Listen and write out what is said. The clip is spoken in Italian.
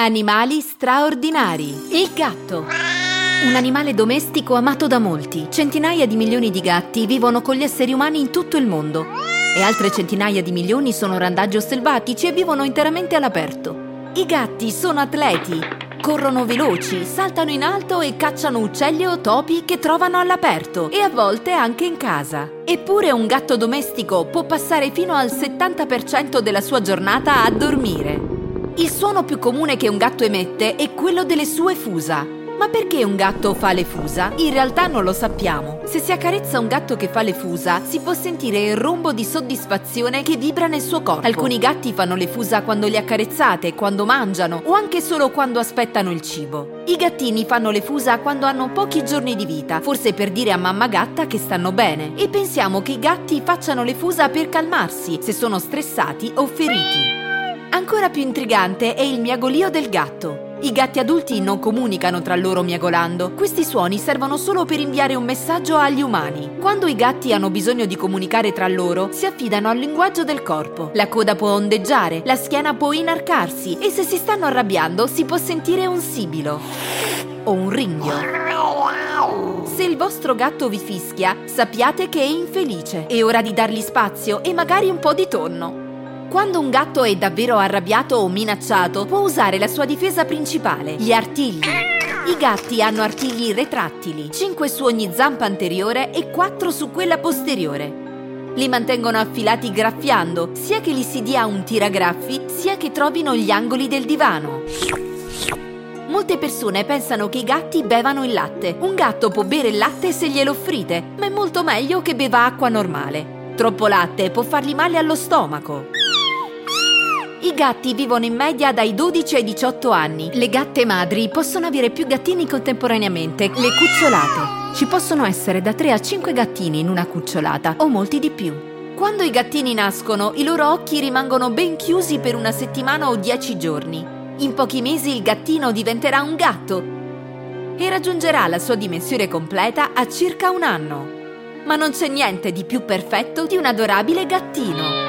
Animali straordinari. Il gatto. Un animale domestico amato da molti. Centinaia di milioni di gatti vivono con gli esseri umani in tutto il mondo. E altre centinaia di milioni sono randaggi o selvatici e vivono interamente all'aperto. I gatti sono atleti. Corrono veloci, saltano in alto e cacciano uccelli o topi che trovano all'aperto e a volte anche in casa. Eppure un gatto domestico può passare fino al 70% della sua giornata a dormire. Il suono più comune che un gatto emette è quello delle sue fusa. Ma perché un gatto fa le fusa? In realtà non lo sappiamo. Se si accarezza un gatto che fa le fusa, si può sentire il rombo di soddisfazione che vibra nel suo corpo. Alcuni gatti fanno le fusa quando li accarezzate, quando mangiano o anche solo quando aspettano il cibo. I gattini fanno le fusa quando hanno pochi giorni di vita, forse per dire a mamma gatta che stanno bene. E pensiamo che i gatti facciano le fusa per calmarsi, se sono stressati o feriti. Ancora più intrigante è il miagolio del gatto. I gatti adulti non comunicano tra loro miagolando. Questi suoni servono solo per inviare un messaggio agli umani. Quando i gatti hanno bisogno di comunicare tra loro, si affidano al linguaggio del corpo. La coda può ondeggiare, la schiena può inarcarsi e se si stanno arrabbiando si può sentire un sibilo o un ringhio. Se il vostro gatto vi fischia, sappiate che è infelice. È ora di dargli spazio e magari un po' di tonno. Quando un gatto è davvero arrabbiato o minacciato, può usare la sua difesa principale, gli artigli. I gatti hanno artigli retrattili, 5 su ogni zampa anteriore e 4 su quella posteriore. Li mantengono affilati graffiando, sia che li si dia un tiragraffi, sia che trovino gli angoli del divano. Molte persone pensano che i gatti bevano il latte. Un gatto può bere il latte se glielo offrite, ma è molto meglio che beva acqua normale. Troppo latte può fargli male allo stomaco. I gatti vivono in media dai 12 ai 18 anni. Le gatte madri possono avere più gattini contemporaneamente, le cucciolate. Ci possono essere da 3 a 5 gattini in una cucciolata o molti di più. Quando i gattini nascono, i loro occhi rimangono ben chiusi per una settimana o 10 giorni. In pochi mesi il gattino diventerà un gatto e raggiungerà la sua dimensione completa a circa un anno. Ma non c'è niente di più perfetto di un adorabile gattino.